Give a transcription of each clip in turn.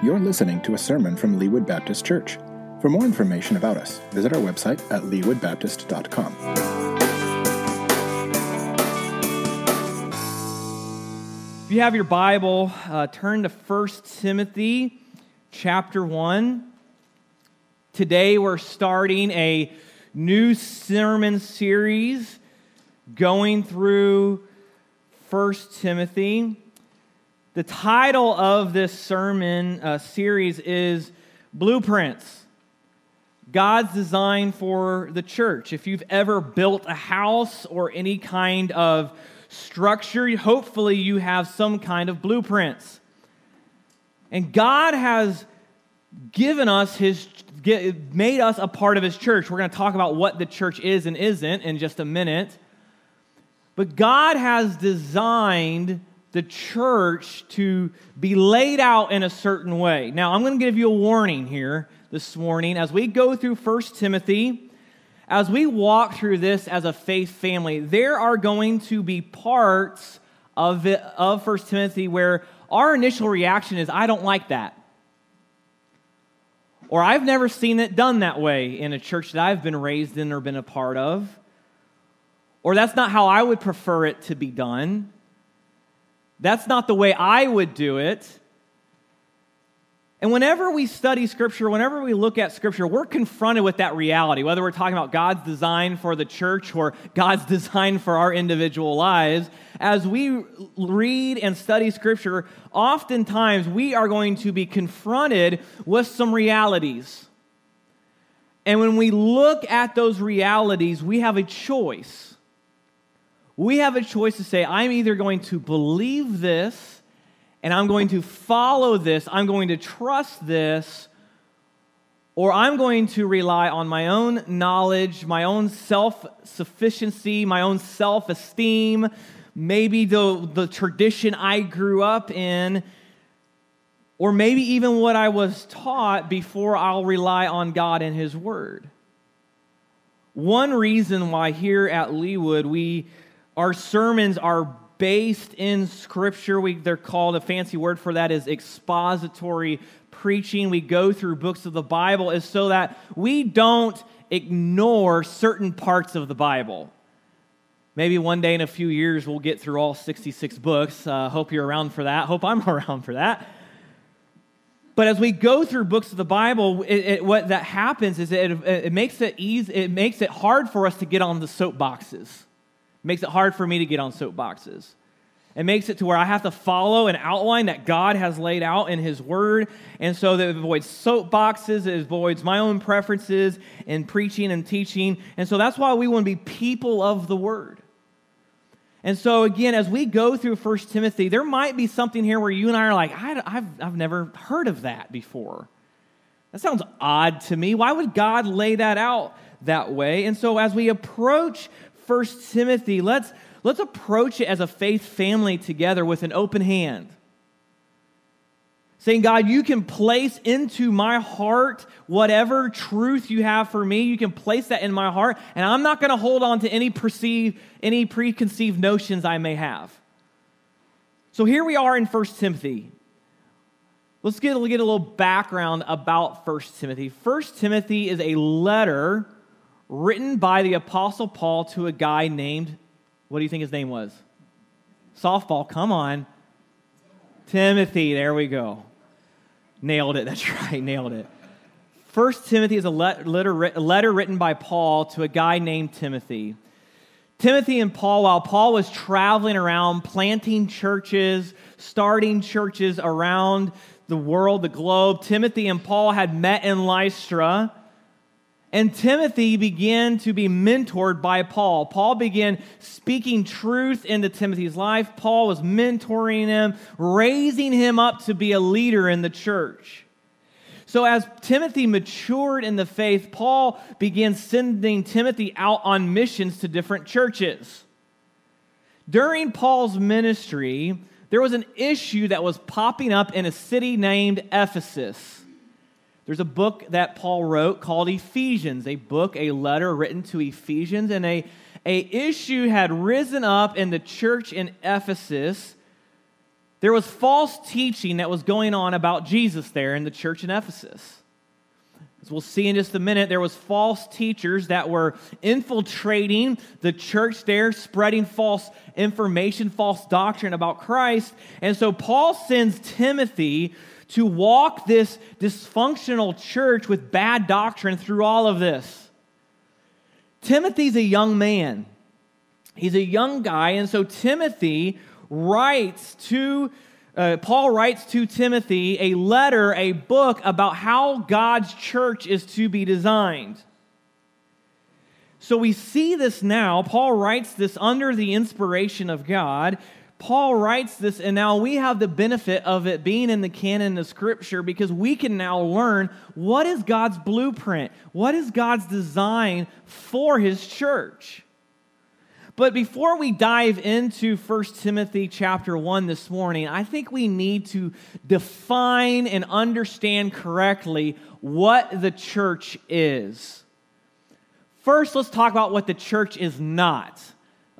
You're listening to a sermon from Leewood Baptist Church. For more information about us, visit our website at leewoodbaptist.com. If you have your Bible, uh, turn to 1 Timothy chapter 1. Today we're starting a new sermon series going through 1 Timothy. The title of this sermon uh, series is Blueprints God's Design for the Church. If you've ever built a house or any kind of structure, hopefully you have some kind of blueprints. And God has given us his made us a part of his church. We're going to talk about what the church is and isn't in just a minute. But God has designed the church to be laid out in a certain way. Now, I'm going to give you a warning here this morning as we go through 1 Timothy, as we walk through this as a faith family, there are going to be parts of, it, of 1 Timothy where our initial reaction is, I don't like that. Or I've never seen it done that way in a church that I've been raised in or been a part of. Or that's not how I would prefer it to be done. That's not the way I would do it. And whenever we study Scripture, whenever we look at Scripture, we're confronted with that reality, whether we're talking about God's design for the church or God's design for our individual lives. As we read and study Scripture, oftentimes we are going to be confronted with some realities. And when we look at those realities, we have a choice we have a choice to say, I'm either going to believe this and I'm going to follow this, I'm going to trust this, or I'm going to rely on my own knowledge, my own self sufficiency, my own self esteem, maybe the, the tradition I grew up in, or maybe even what I was taught before I'll rely on God and His Word. One reason why here at Leewood we our sermons are based in Scripture. We, they're called, a fancy word for that is expository preaching. We go through books of the Bible is so that we don't ignore certain parts of the Bible. Maybe one day in a few years we'll get through all 66 books. Uh, hope you're around for that. Hope I'm around for that. But as we go through books of the Bible, it, it, what that happens is it, it, makes it easy, it makes it hard for us to get on the soapboxes makes it hard for me to get on soapboxes. It makes it to where I have to follow an outline that God has laid out in His Word. And so that it avoids soapboxes, it avoids my own preferences in preaching and teaching. And so that's why we want to be people of the Word. And so, again, as we go through 1 Timothy, there might be something here where you and I are like, I, have I've never heard of that before. That sounds odd to me. Why would God lay that out that way? And so, as we approach First Timothy, let's, let's approach it as a faith family together with an open hand. Saying, God, you can place into my heart whatever truth you have for me. You can place that in my heart, and I'm not going to hold on to any perceived, any preconceived notions I may have. So here we are in 1 Timothy. Let's get, get a little background about 1 Timothy. 1 Timothy is a letter written by the Apostle Paul to a guy named, what do you think his name was? Softball, come on. Timothy, there we go. Nailed it, that's right, nailed it. First Timothy is a letter, letter written by Paul to a guy named Timothy. Timothy and Paul, while Paul was traveling around planting churches, starting churches around the world, the globe, Timothy and Paul had met in Lystra and Timothy began to be mentored by Paul. Paul began speaking truth into Timothy's life. Paul was mentoring him, raising him up to be a leader in the church. So, as Timothy matured in the faith, Paul began sending Timothy out on missions to different churches. During Paul's ministry, there was an issue that was popping up in a city named Ephesus. There's a book that Paul wrote called Ephesians, a book, a letter written to Ephesians, and a, a issue had risen up in the church in Ephesus there was false teaching that was going on about Jesus there in the church in Ephesus. As we'll see in just a minute, there was false teachers that were infiltrating the church there, spreading false information, false doctrine about Christ. And so Paul sends Timothy to walk this dysfunctional church with bad doctrine through all of this. Timothy's a young man. He's a young guy, and so Timothy writes to uh, Paul writes to Timothy a letter, a book about how God's church is to be designed. So we see this now. Paul writes this under the inspiration of God. Paul writes this, and now we have the benefit of it being in the canon of Scripture because we can now learn what is God's blueprint? What is God's design for his church? But before we dive into 1 Timothy chapter 1 this morning, I think we need to define and understand correctly what the church is. First, let's talk about what the church is not.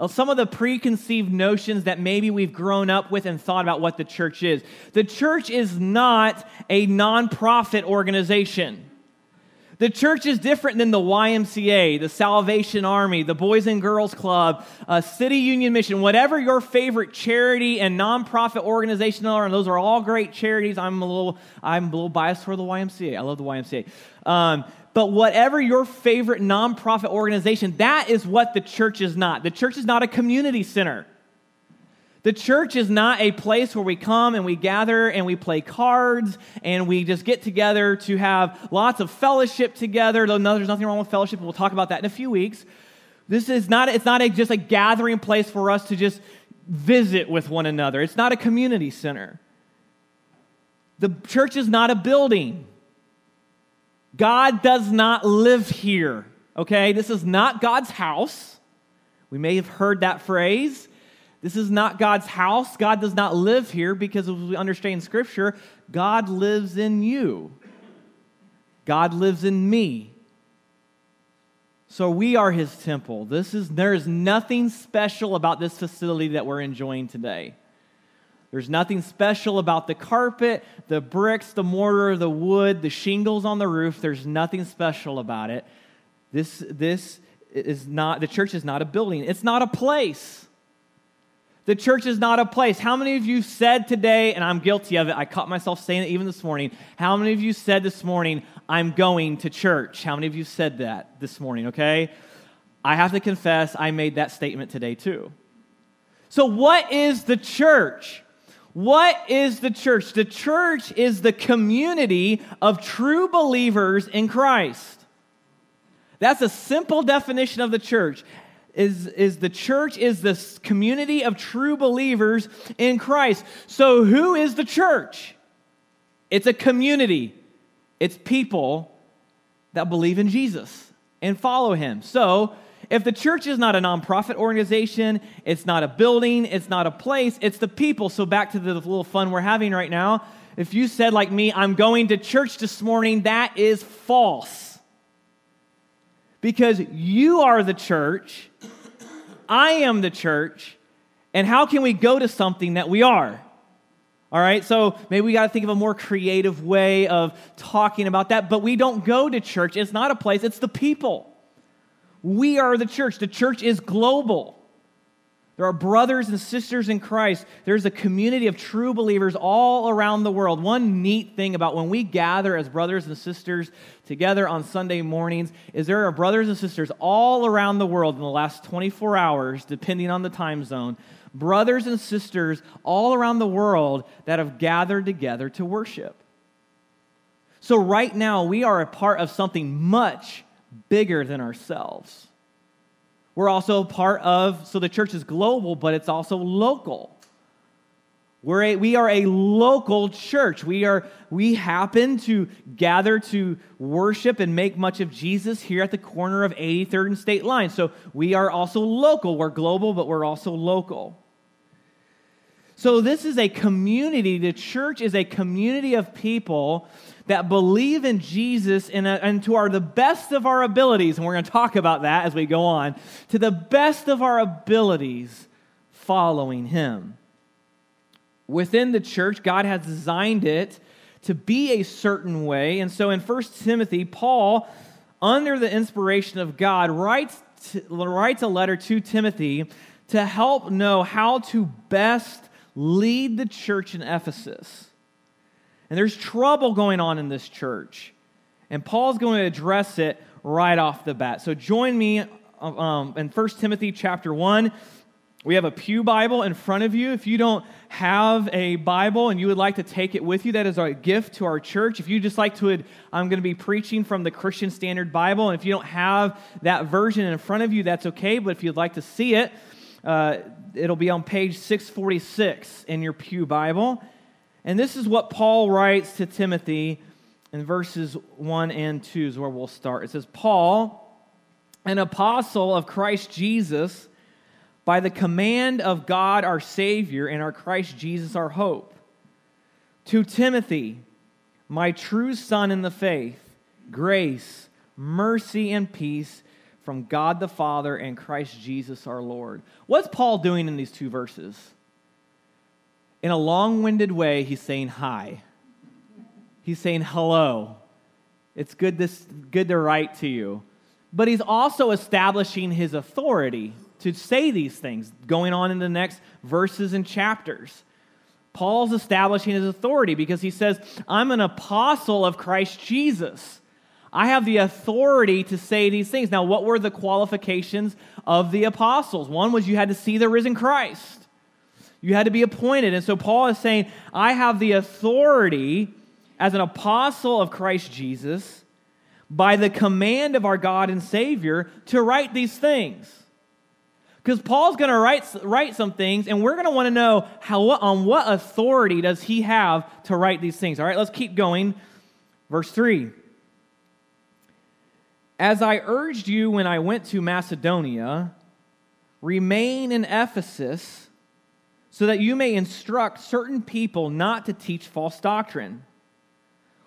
Some of the preconceived notions that maybe we've grown up with and thought about what the church is. The church is not a nonprofit organization. The church is different than the YMCA, the Salvation Army, the Boys and Girls Club, uh, City Union Mission, whatever your favorite charity and nonprofit organization are, and those are all great charities. I'm a little, I'm a little biased for the YMCA. I love the YMCA. Um, but whatever your favorite nonprofit organization, that is what the church is not. The church is not a community center. The church is not a place where we come and we gather and we play cards and we just get together to have lots of fellowship together. No, there's nothing wrong with fellowship. We'll talk about that in a few weeks. This is not, it's not a, just a gathering place for us to just visit with one another. It's not a community center. The church is not a building. God does not live here, okay? This is not God's house. We may have heard that phrase. This is not God's house. God does not live here because, as we understand Scripture, God lives in you. God lives in me. So we are his temple. This is, there is nothing special about this facility that we're enjoying today. There's nothing special about the carpet, the bricks, the mortar, the wood, the shingles on the roof. There's nothing special about it. This, this is not, the church is not a building, it's not a place. The church is not a place. How many of you said today, and I'm guilty of it, I caught myself saying it even this morning. How many of you said this morning, I'm going to church? How many of you said that this morning, okay? I have to confess, I made that statement today too. So, what is the church? What is the church? The church is the community of true believers in Christ. That's a simple definition of the church is, is the church is this community of true believers in Christ. So, who is the church? It's a community, it's people that believe in Jesus and follow him. So, if the church is not a nonprofit organization, it's not a building, it's not a place, it's the people. So, back to the little fun we're having right now. If you said, like me, I'm going to church this morning, that is false because you are the church, I am the church, and how can we go to something that we are? All right, so maybe we got to think of a more creative way of talking about that, but we don't go to church. It's not a place, it's the people. We are the church. The church is global. There are brothers and sisters in Christ. There's a community of true believers all around the world. One neat thing about when we gather as brothers and sisters together on Sunday mornings is there are brothers and sisters all around the world in the last 24 hours, depending on the time zone, brothers and sisters all around the world that have gathered together to worship. So, right now, we are a part of something much bigger than ourselves. We're also part of, so the church is global, but it's also local. We're a, we are a local church. We, are, we happen to gather to worship and make much of Jesus here at the corner of 83rd and State Line. So we are also local. We're global, but we're also local. So this is a community. The church is a community of people that believe in Jesus and, and to our the best of our abilities, and we're going to talk about that as we go on, to the best of our abilities following him. within the church, God has designed it to be a certain way. And so in 1 Timothy, Paul, under the inspiration of God, writes, writes a letter to Timothy to help know how to best lead the church in Ephesus. And there's trouble going on in this church. And Paul's going to address it right off the bat. So join me um, in 1 Timothy chapter 1. We have a Pew Bible in front of you. If you don't have a Bible and you would like to take it with you, that is a gift to our church. If you just like to, I'm going to be preaching from the Christian Standard Bible. And if you don't have that version in front of you, that's okay. But if you'd like to see it, uh, it'll be on page 646 in your Pew Bible. And this is what Paul writes to Timothy in verses 1 and 2 is where we'll start. It says, Paul, an apostle of Christ Jesus, by the command of God our Savior and our Christ Jesus our hope. To Timothy, my true son in the faith, grace, mercy, and peace from God the Father and Christ Jesus our Lord. What's Paul doing in these two verses? In a long winded way, he's saying hi. He's saying hello. It's good, this, good to write to you. But he's also establishing his authority to say these things, going on in the next verses and chapters. Paul's establishing his authority because he says, I'm an apostle of Christ Jesus. I have the authority to say these things. Now, what were the qualifications of the apostles? One was you had to see the risen Christ, you had to be appointed. And so Paul is saying, I have the authority as an apostle of Christ Jesus by the command of our God and Savior to write these things. Because Paul's going to write, write some things, and we're going to want to know how, on what authority does he have to write these things. All right, let's keep going. Verse 3. As I urged you when I went to Macedonia, remain in Ephesus so that you may instruct certain people not to teach false doctrine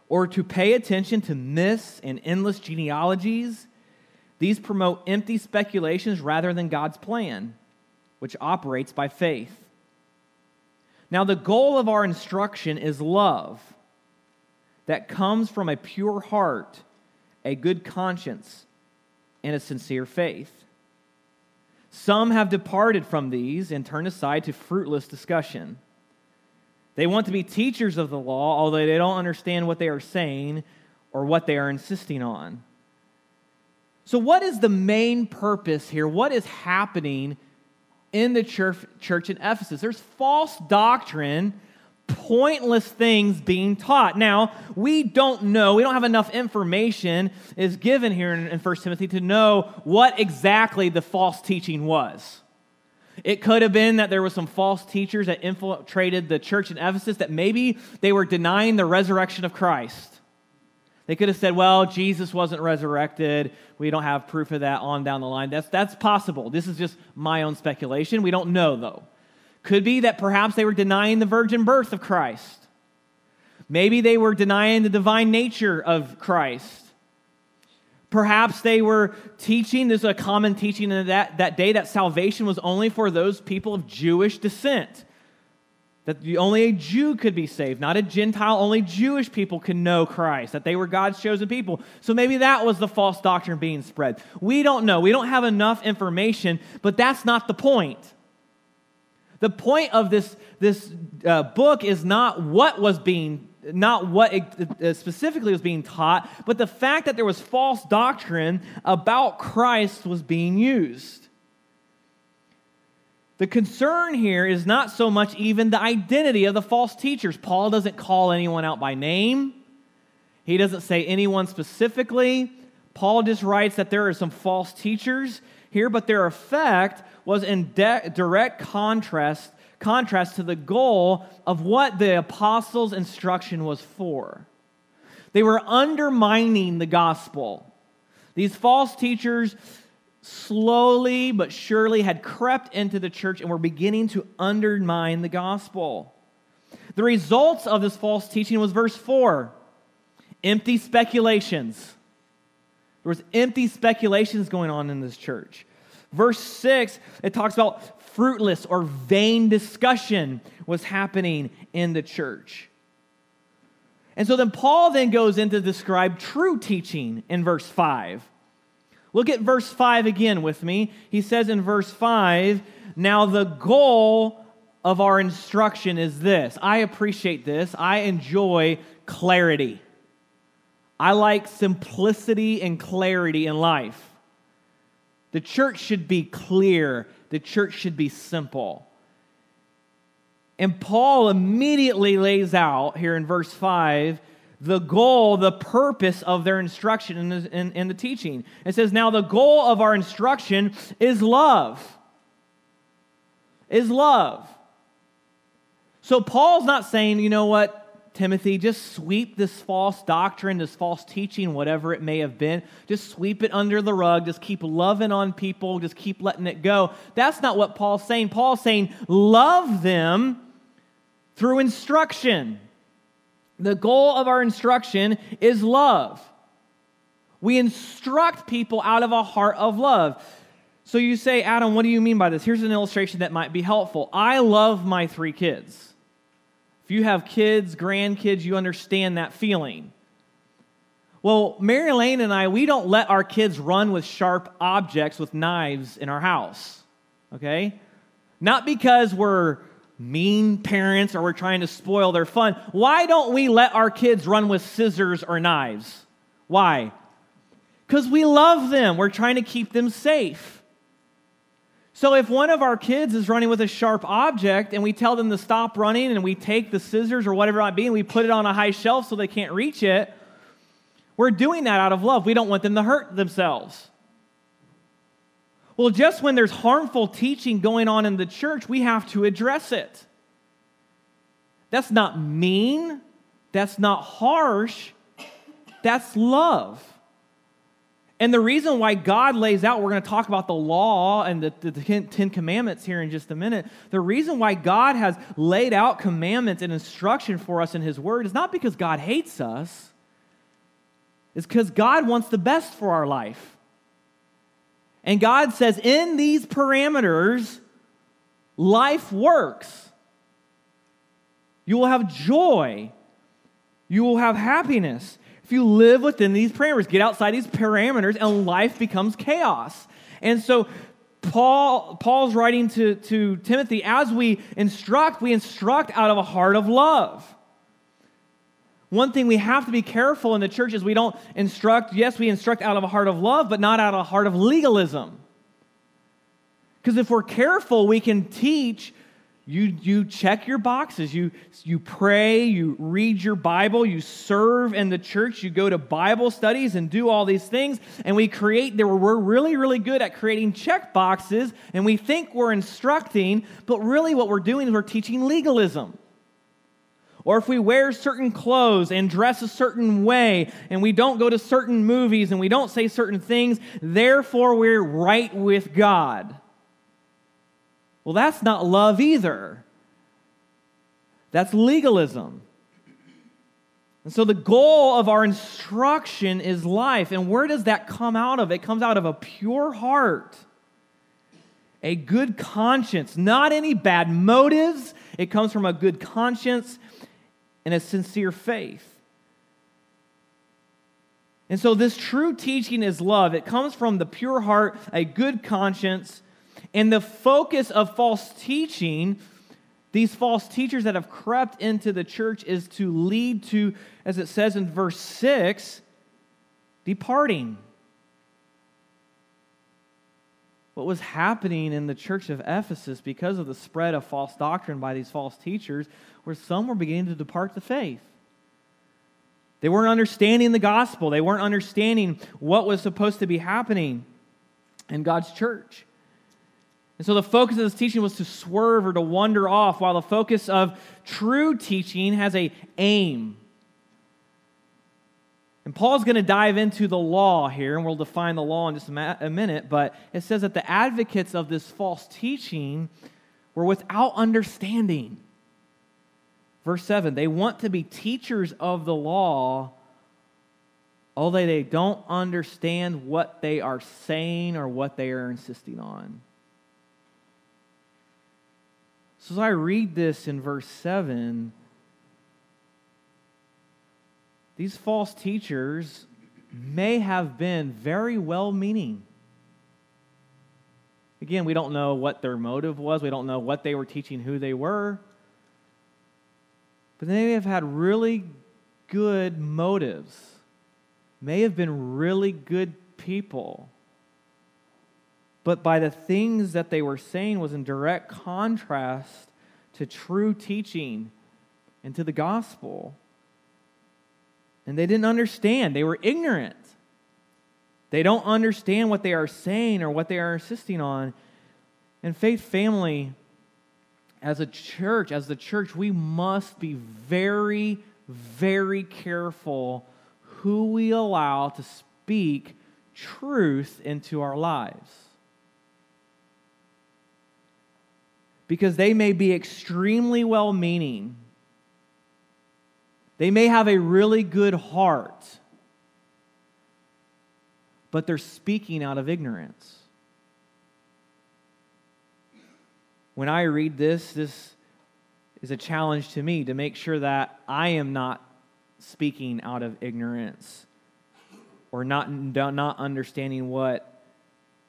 or to pay attention to myths and endless genealogies. These promote empty speculations rather than God's plan, which operates by faith. Now, the goal of our instruction is love that comes from a pure heart a good conscience, and a sincere faith. Some have departed from these and turned aside to fruitless discussion. They want to be teachers of the law, although they don't understand what they are saying or what they are insisting on. So, what is the main purpose here? What is happening in the church, church in Ephesus? There's false doctrine pointless things being taught. Now, we don't know, we don't have enough information is given here in, in 1 Timothy to know what exactly the false teaching was. It could have been that there were some false teachers that infiltrated the church in Ephesus that maybe they were denying the resurrection of Christ. They could have said, well, Jesus wasn't resurrected. We don't have proof of that on down the line. That's, that's possible. This is just my own speculation. We don't know, though. Could be that perhaps they were denying the virgin birth of Christ. Maybe they were denying the divine nature of Christ. Perhaps they were teaching, this is a common teaching in that, that day, that salvation was only for those people of Jewish descent. That only a Jew could be saved, not a Gentile. Only Jewish people can know Christ, that they were God's chosen people. So maybe that was the false doctrine being spread. We don't know. We don't have enough information, but that's not the point. The point of this, this uh, book is not what was being, not what it, specifically was being taught, but the fact that there was false doctrine about Christ was being used. The concern here is not so much even the identity of the false teachers. Paul doesn't call anyone out by name, he doesn't say anyone specifically. Paul just writes that there are some false teachers here, but their effect was in de- direct contrast, contrast to the goal of what the apostles' instruction was for. They were undermining the gospel. These false teachers slowly but surely had crept into the church and were beginning to undermine the gospel. The results of this false teaching was verse 4 empty speculations. There was empty speculations going on in this church. Verse 6, it talks about fruitless or vain discussion was happening in the church. And so then Paul then goes in to describe true teaching in verse 5. Look at verse 5 again with me. He says in verse 5, Now the goal of our instruction is this. I appreciate this. I enjoy clarity. I like simplicity and clarity in life. The church should be clear, the church should be simple. And Paul immediately lays out here in verse 5 the goal, the purpose of their instruction in the, in, in the teaching. It says, Now the goal of our instruction is love. Is love. So Paul's not saying, you know what, Timothy, just sweep this false doctrine, this false teaching, whatever it may have been. Just sweep it under the rug. Just keep loving on people. Just keep letting it go. That's not what Paul's saying. Paul's saying, love them through instruction. The goal of our instruction is love. We instruct people out of a heart of love. So you say, Adam, what do you mean by this? Here's an illustration that might be helpful. I love my three kids. You have kids, grandkids, you understand that feeling. Well, Mary Lane and I, we don't let our kids run with sharp objects with knives in our house, okay? Not because we're mean parents or we're trying to spoil their fun. Why don't we let our kids run with scissors or knives? Why? Because we love them. We're trying to keep them safe. So if one of our kids is running with a sharp object and we tell them to stop running and we take the scissors or whatever it might be and we put it on a high shelf so they can't reach it, we're doing that out of love. We don't want them to hurt themselves. Well, just when there's harmful teaching going on in the church, we have to address it. That's not mean, that's not harsh, that's love. And the reason why God lays out, we're going to talk about the law and the, the, Ten Commandments here in just a minute. The reason why God has laid out commandments and instruction for us in His Word is not because God hates us, it's because God wants the best for our life. And God says, in these parameters, life works. You will have joy. You will have happiness if you live within these parameters, get outside these parameters, and life becomes chaos. And so Paul, Paul's writing to, to Timothy as we instruct, we instruct out of a heart of love. One thing we have to be careful in the church is we don't instruct, yes, we instruct out of a heart of love, but not out of a heart of legalism. Because if we're careful, we can teach you, you check your boxes. You, you pray, you read your Bible, you serve in the church, you go to Bible studies and do all these things. And we create, we're really, really good at creating check boxes, and we think we're instructing, but really what we're doing is we're teaching legalism. Or if we wear certain clothes and dress a certain way, and we don't go to certain movies and we don't say certain things, therefore we're right with God. Well, that's not love either. That's legalism. And so the goal of our instruction is life. And where does that come out of? It comes out of a pure heart, a good conscience, not any bad motives. It comes from a good conscience and a sincere faith. And so this true teaching is love. It comes from the pure heart, a good conscience, and the focus of false teaching, these false teachers that have crept into the church, is to lead to, as it says in verse 6, departing. What was happening in the church of Ephesus because of the spread of false doctrine by these false teachers, where some were beginning to depart the faith. They weren't understanding the gospel. They weren't understanding what was supposed to be happening in God's church. And so the focus of this teaching was to swerve or to wander off, while the focus of true teaching has a aim. And Paul's going to dive into the law here, and we'll define the law in just a minute, but it says that the advocates of this false teaching were without understanding. Verse 7 they want to be teachers of the law although they don't understand what they are saying or what they are insisting on. So as I read this in verse 7, these false teachers may have been very well meaning. Again, we don't know what their motive was. We don't know what they were teaching, who they were. But they may have had really good motives, may have been really good people. But by the things that they were saying was in direct contrast to true teaching and to the gospel. And they didn't understand, they were ignorant. They don't understand what they are saying or what they are insisting on. And faith family, as a church, as the church, we must be very, very careful who we allow to speak truth into our lives. Because they may be extremely well meaning, they may have a really good heart, but they're speaking out of ignorance. When I read this, this is a challenge to me to make sure that I am not speaking out of ignorance or not, not understanding what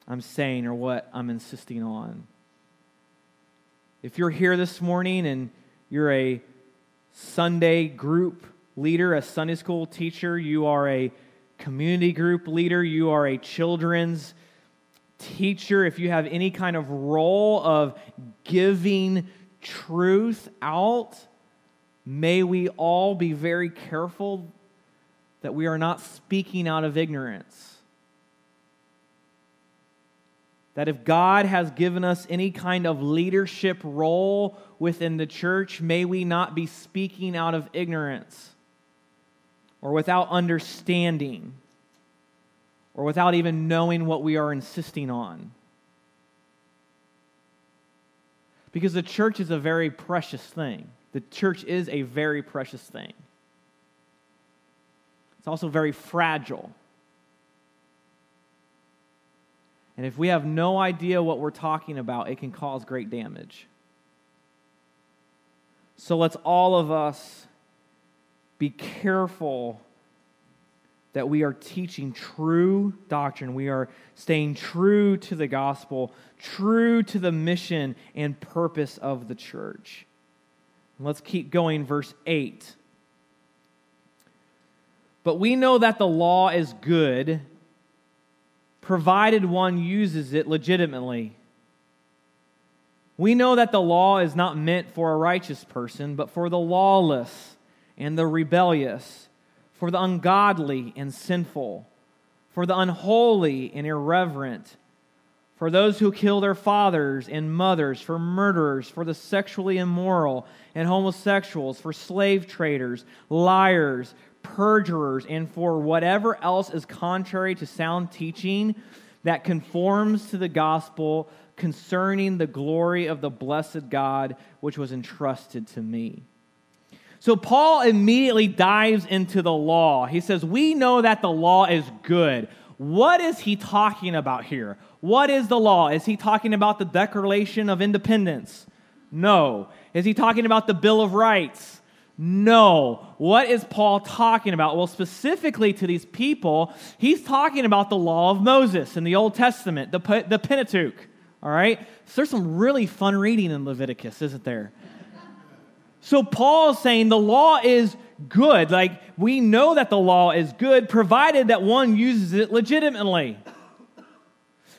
I'm saying or what I'm insisting on. If you're here this morning and you're a Sunday group leader, a Sunday school teacher, you are a community group leader, you are a children's teacher, if you have any kind of role of giving truth out, may we all be very careful that we are not speaking out of ignorance. That if God has given us any kind of leadership role within the church, may we not be speaking out of ignorance or without understanding or without even knowing what we are insisting on. Because the church is a very precious thing. The church is a very precious thing. It's also very fragile. And if we have no idea what we're talking about, it can cause great damage. So let's all of us be careful that we are teaching true doctrine. We are staying true to the gospel, true to the mission and purpose of the church. Let's keep going, verse 8. But we know that the law is good provided one uses it legitimately. We know that the law is not meant for a righteous person, but for the lawless and the rebellious, for the ungodly and sinful, for the unholy and irreverent, for those who kill their fathers and mothers, for murderers, for the sexually immoral and homosexuals, for slave traders, liars, perjurers, and for whatever else is contrary to sound teaching that conforms to the gospel concerning the glory of the blessed God which was entrusted to me. So Paul immediately dives into the law. He says, We know that the law is good. What is he talking about here? What is the law? Is he talking about the Declaration of Independence? No. Is he talking about the Bill of Rights? No. What is Paul talking about? Well, specifically to these people, he's talking about the law of Moses in the Old Testament, the, the Pentateuch. All right? So there's some really fun reading in Leviticus, isn't there? So Paul is saying the law is good. Like, we know that the law is good, provided that one uses it legitimately.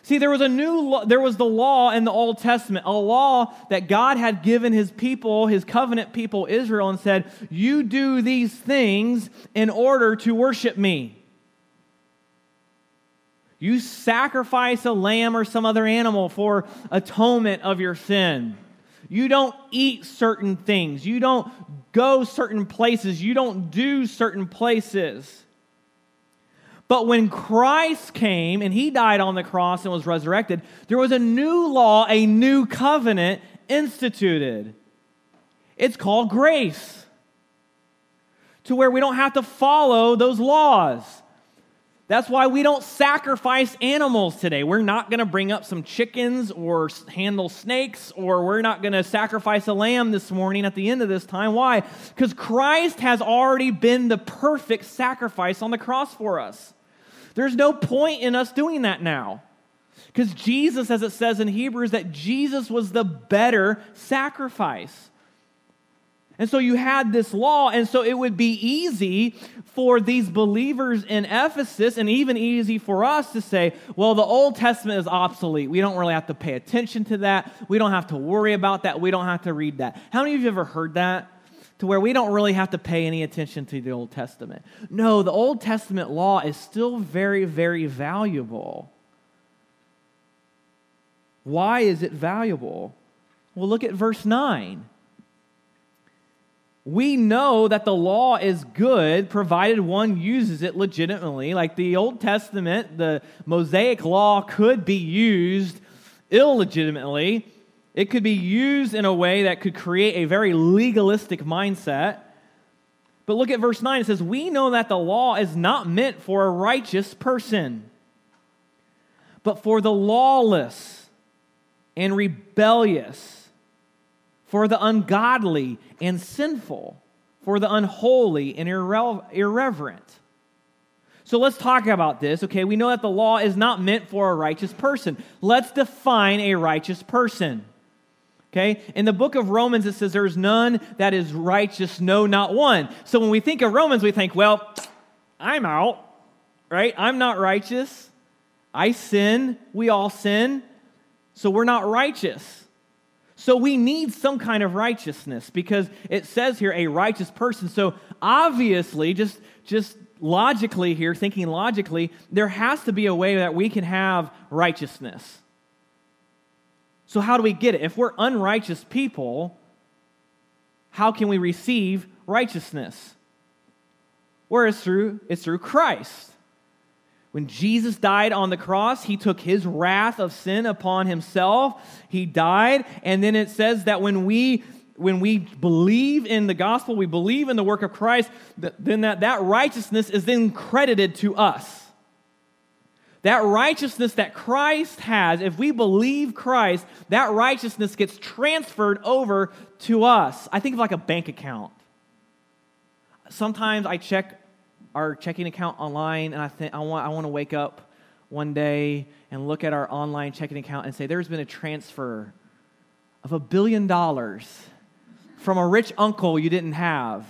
See, there was a new law, there was the law in the Old Testament, a law that God had given his people, his covenant people Israel and said, "You do these things in order to worship me." You sacrifice a lamb or some other animal for atonement of your sin. You don't eat certain things. You don't go certain places. You don't do certain places. But when Christ came and he died on the cross and was resurrected, there was a new law, a new covenant instituted. It's called grace, to where we don't have to follow those laws. That's why we don't sacrifice animals today. We're not going to bring up some chickens or handle snakes, or we're not going to sacrifice a lamb this morning at the end of this time. Why? Because Christ has already been the perfect sacrifice on the cross for us. There's no point in us doing that now. Because Jesus, as it says in Hebrews, that Jesus was the better sacrifice. And so you had this law, and so it would be easy for these believers in Ephesus, and even easy for us to say, well, the Old Testament is obsolete. We don't really have to pay attention to that. We don't have to worry about that. We don't have to read that. How many of you have ever heard that? To where we don't really have to pay any attention to the Old Testament. No, the Old Testament law is still very, very valuable. Why is it valuable? Well, look at verse 9 we know that the law is good provided one uses it legitimately. Like the Old Testament, the Mosaic law could be used illegitimately. It could be used in a way that could create a very legalistic mindset. But look at verse 9. It says, We know that the law is not meant for a righteous person, but for the lawless and rebellious for the ungodly and sinful, for the unholy and irre- irreverent. So let's talk about this. Okay, we know that the law is not meant for a righteous person. Let's define a righteous person. Okay, in the book of Romans, it says, There's none that is righteous, no, not one. So when we think of Romans, we think, Well, I'm out, right? I'm not righteous. I sin. We all sin. So we're not righteous. So we need some kind of righteousness because it says here a righteous person. So obviously, just just logically here, thinking logically, there has to be a way that we can have righteousness. So how do we get it? If we're unrighteous people, how can we receive righteousness? Where it's through it's through Christ. When Jesus died on the cross, he took his wrath of sin upon himself. He died, and then it says that when we when we believe in the gospel, we believe in the work of Christ, then that, that righteousness is then credited to us. That righteousness that Christ has, if we believe Christ, that righteousness gets transferred over to us. I think of like a bank account. Sometimes I check our checking account online, and I think I want I want to wake up one day and look at our online checking account and say there's been a transfer of a billion dollars from a rich uncle you didn't have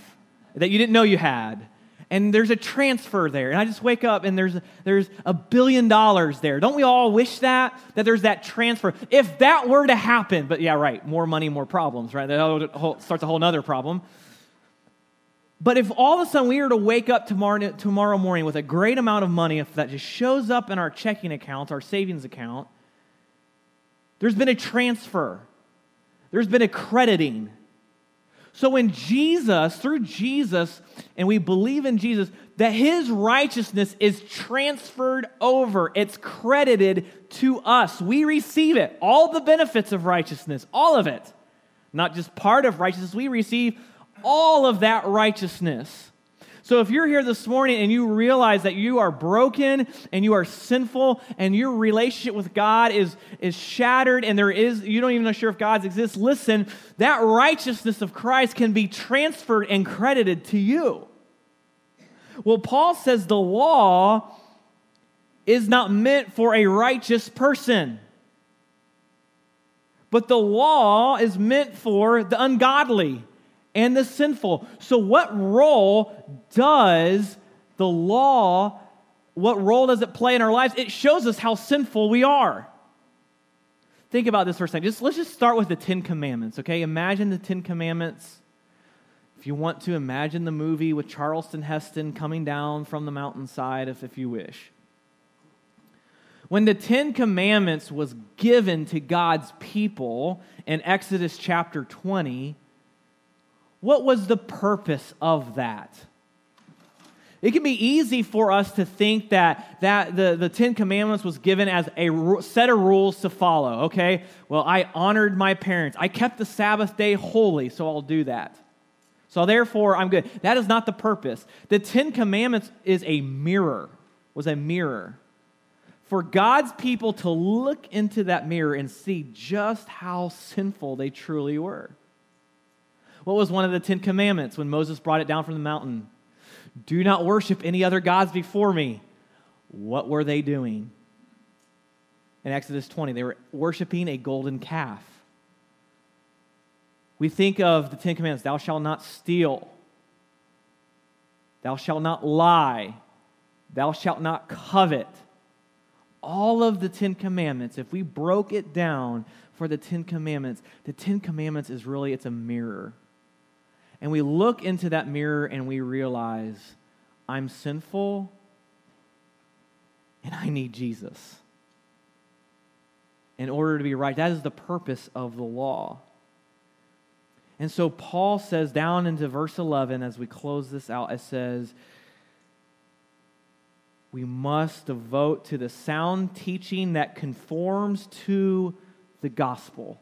that you didn't know you had and there's a transfer there and i just wake up and there's there's a billion dollars there. Don't we all wish that that there's that transfer? If that were to happen but yeah right more money more problems right? That starts a whole other problem but if all of a sudden we were to wake up tomorrow, tomorrow morning with a great amount of money, if that just shows up in our checking account, our savings account, there's been a transfer, there's been a crediting. So when Jesus, through Jesus, and we believe in Jesus, that his righteousness is transferred over, it's credited to us. We receive it, all the benefits of righteousness, all of it. Not just part of righteousness, we receive all of that righteousness. So if you're here this morning and you realize that you are broken and you are sinful and your relationship with God is, is shattered and there is you don't even know sure if God exists, listen, that righteousness of Christ can be transferred and credited to you. Well, Paul says the law is not meant for a righteous person. But the law is meant for the ungodly and the sinful. So, what role does the law, what role does it play in our lives? It shows us how sinful we are. Think about this for a second. Just, let's just start with the Ten Commandments, okay? Imagine the Ten Commandments. If you want to, imagine the movie with Charlton Heston coming down from the mountainside, if, if you wish. When the Ten Commandments was given to God's people in Exodus chapter 20, what was the purpose of that? It can be easy for us to think that, that the, the Ten Commandments was given as a set of rules to follow, okay? Well, I honored my parents. I kept the Sabbath day holy, so I'll do that. So therefore, I'm good. That is not the purpose. The Ten Commandments is a mirror. was a mirror. For God's people to look into that mirror and see just how sinful they truly were. What was one of the Ten Commandments when Moses brought it down from the mountain? Do not worship any other gods before me. What were they doing? In Exodus 20, they were worshiping a golden calf. We think of the Ten Commandments Thou shalt not steal, thou shalt not lie, thou shalt not covet. All of the Ten Commandments, if we broke it down for the Ten Commandments, the Ten Commandments is really, it's a mirror. And we look into that mirror and we realize, I'm sinful and I need Jesus. In order to be right, that is the purpose of the law. And so Paul says down into verse 11, as we close this out, it says, We must devote to the sound teaching that conforms to the gospel.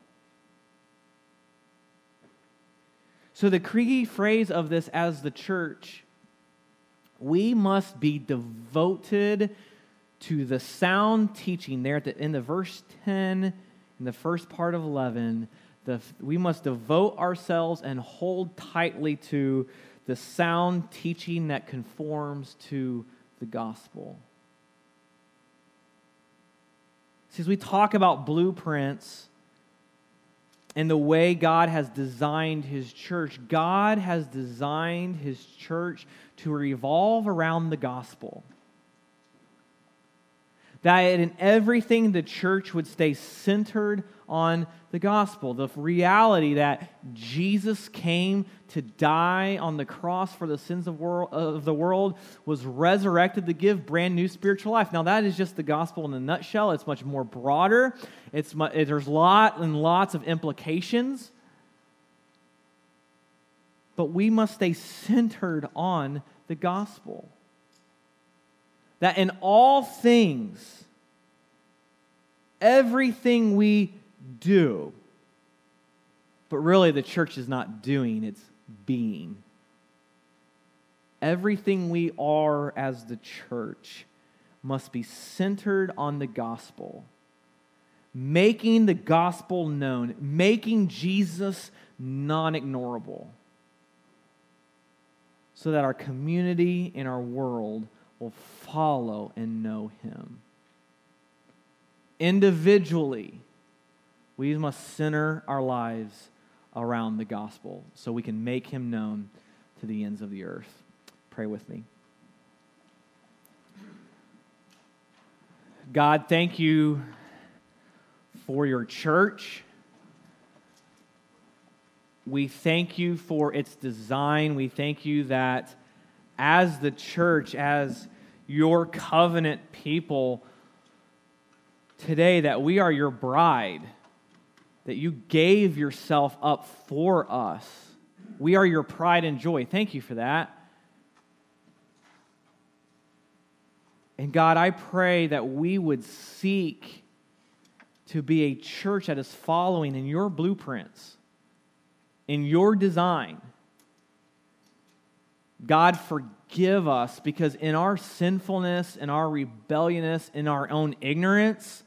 So, the key phrase of this as the church, we must be devoted to the sound teaching there at the, in the verse 10, in the first part of 11 the, we must devote ourselves and hold tightly to the sound teaching that conforms to the gospel. See, as we talk about blueprints and the way God has designed his church, God has designed his church to revolve around the gospel. That in everything the church would stay centered on the gospel, the reality that Jesus came to die on the cross for the sins of, world, of, the world, was resurrected to give brand new spiritual life. Now, that is just the gospel in a nutshell. It's much more broader, it's, there's lot and lots of implications. But we must stay centered on the gospel. That in all things, everything we do. But really, the church is not doing, it's being. Everything we are as the church must be centered on the gospel, making the gospel known, making Jesus non ignorable, so that our community and our world will follow and know him. Individually, we must center our lives around the gospel so we can make him known to the ends of the earth. Pray with me. God, thank you for your church. We thank you for its design. We thank you that as the church, as your covenant people, today, that we are your bride that you gave yourself up for us. We are your pride and joy. Thank you for that. And God, I pray that we would seek to be a church that is following in your blueprints, in your design. God, forgive us because in our sinfulness, in our rebelliousness, in our own ignorance,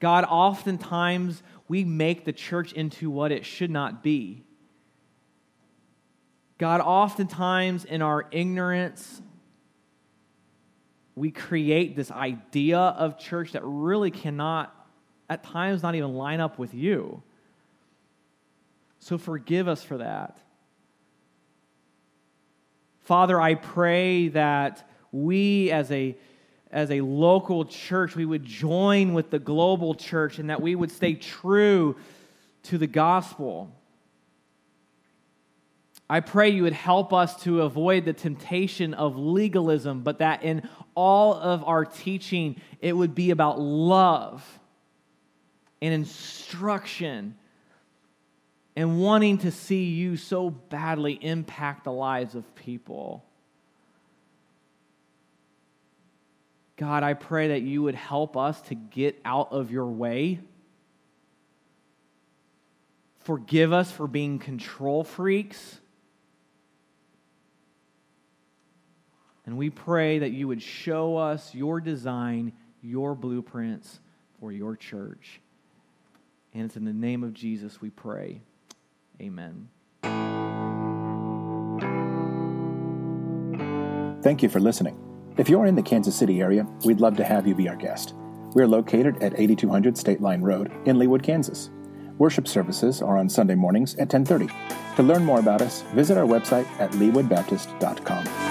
God, oftentimes we make the church into what it should not be. God, oftentimes in our ignorance, we create this idea of church that really cannot, at times, not even line up with you. So forgive us for that. Father, I pray that we as a as a local church, we would join with the global church and that we would stay true to the gospel. I pray you would help us to avoid the temptation of legalism, but that in all of our teaching, it would be about love and instruction and wanting to see you so badly impact the lives of people. God, I pray that you would help us to get out of your way. Forgive us for being control freaks. And we pray that you would show us your design, your blueprints for your church. And it's in the name of Jesus we pray. Amen. Thank you for listening. If you're in the Kansas City area, we'd love to have you be our guest. We're located at 8200 State Line Road in Leawood, Kansas. Worship services are on Sunday mornings at 10:30. To learn more about us, visit our website at leawoodbaptist.com.